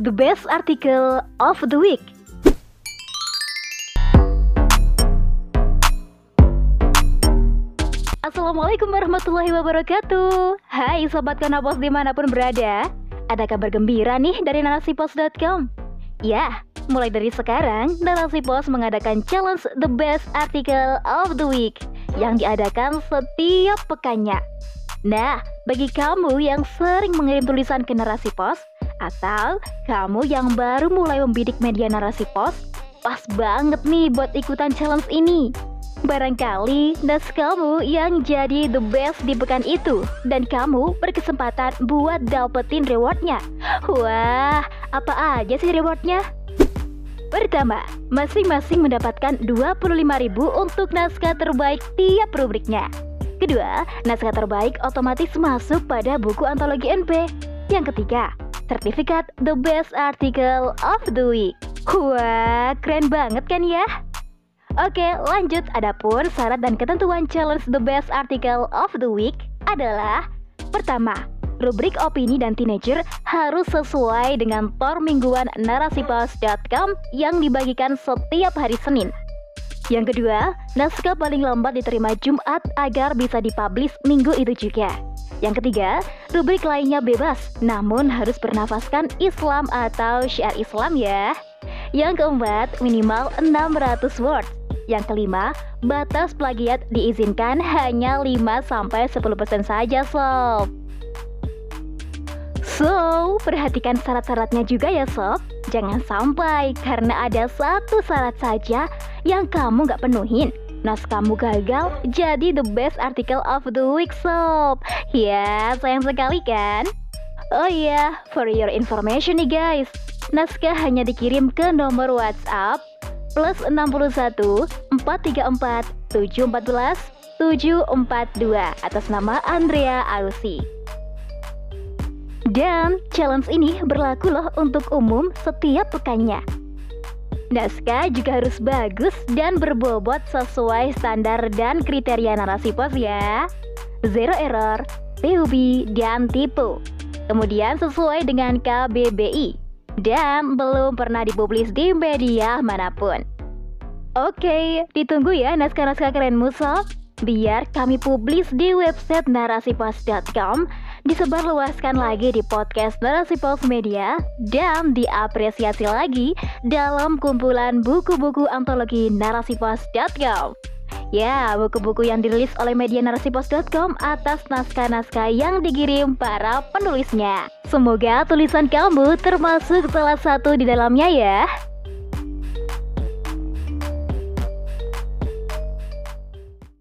the best article of the week. Assalamualaikum warahmatullahi wabarakatuh. Hai Sobat Kanapos di mana pun berada Ada kabar gembira nih dari narasipos.com Ya, mulai dari sekarang Narasi Pos mengadakan challenge the best article of the week Yang diadakan setiap pekannya. Nah, bagi kamu yang sering mengirim tulisan ke Narasi Pos Atau kamu yang baru mulai membidik media Narasi Pos? Pas banget nih buat ikutan challenge ini. Barangkali das kamu yang jadi the best di pekan itu. Dan kamu berkesempatan buat dapetin rewardnya. Wah, apa aja sih rewardnya? Pertama, masing-masing mendapatkan 25.000 untuk naskah terbaik tiap rubriknya. Kedua, naskah terbaik otomatis masuk pada buku antologi NP Yang ketiga, sertifikat The Best Article of the Week Wah, keren banget kan ya? Oke, lanjut. Adapun syarat dan ketentuan challenge the best article of the week adalah Pertama, rubrik opini dan teenager harus sesuai dengan tor mingguan narasipos.com yang dibagikan setiap hari Senin. Yang kedua, naskah paling lambat diterima Jumat agar bisa dipublish minggu itu juga. Yang ketiga, rubrik lainnya bebas, namun harus bernafaskan Islam atau syiar Islam ya. Yang keempat, minimal 600 words. Yang kelima, batas plagiat diizinkan hanya 5-10% saja sob. So, perhatikan syarat-syaratnya juga ya sob. Jangan sampai karena ada satu syarat saja yang kamu gak penuhin. Nas kamu gagal jadi the best article of the week sob. Ya, sayang sekali kan? Oh iya, for your information nih guys. Naskah hanya dikirim ke nomor WhatsApp plus 61 434 714 742 atas nama Andrea Ausi. Dan challenge ini berlaku loh untuk umum setiap pekannya. Naskah juga harus bagus dan berbobot sesuai standar dan kriteria narasi pos ya. Zero error, PUB, dan tipe. Kemudian sesuai dengan KBBI dan belum pernah dipublis di media mana pun. Oke, ditunggu ya naskah-naskah keren Sob. Biar kami publis di website narasipos.com, disebarluaskan lagi di podcast Narasi Pos Media, dan diapresiasi lagi dalam kumpulan buku-buku antologi narasipos.com. Ya, buku-buku yang dirilis oleh media narasipos.com atas naskah-naskah yang dikirim para penulisnya. Semoga tulisan kamu termasuk salah satu di dalamnya ya.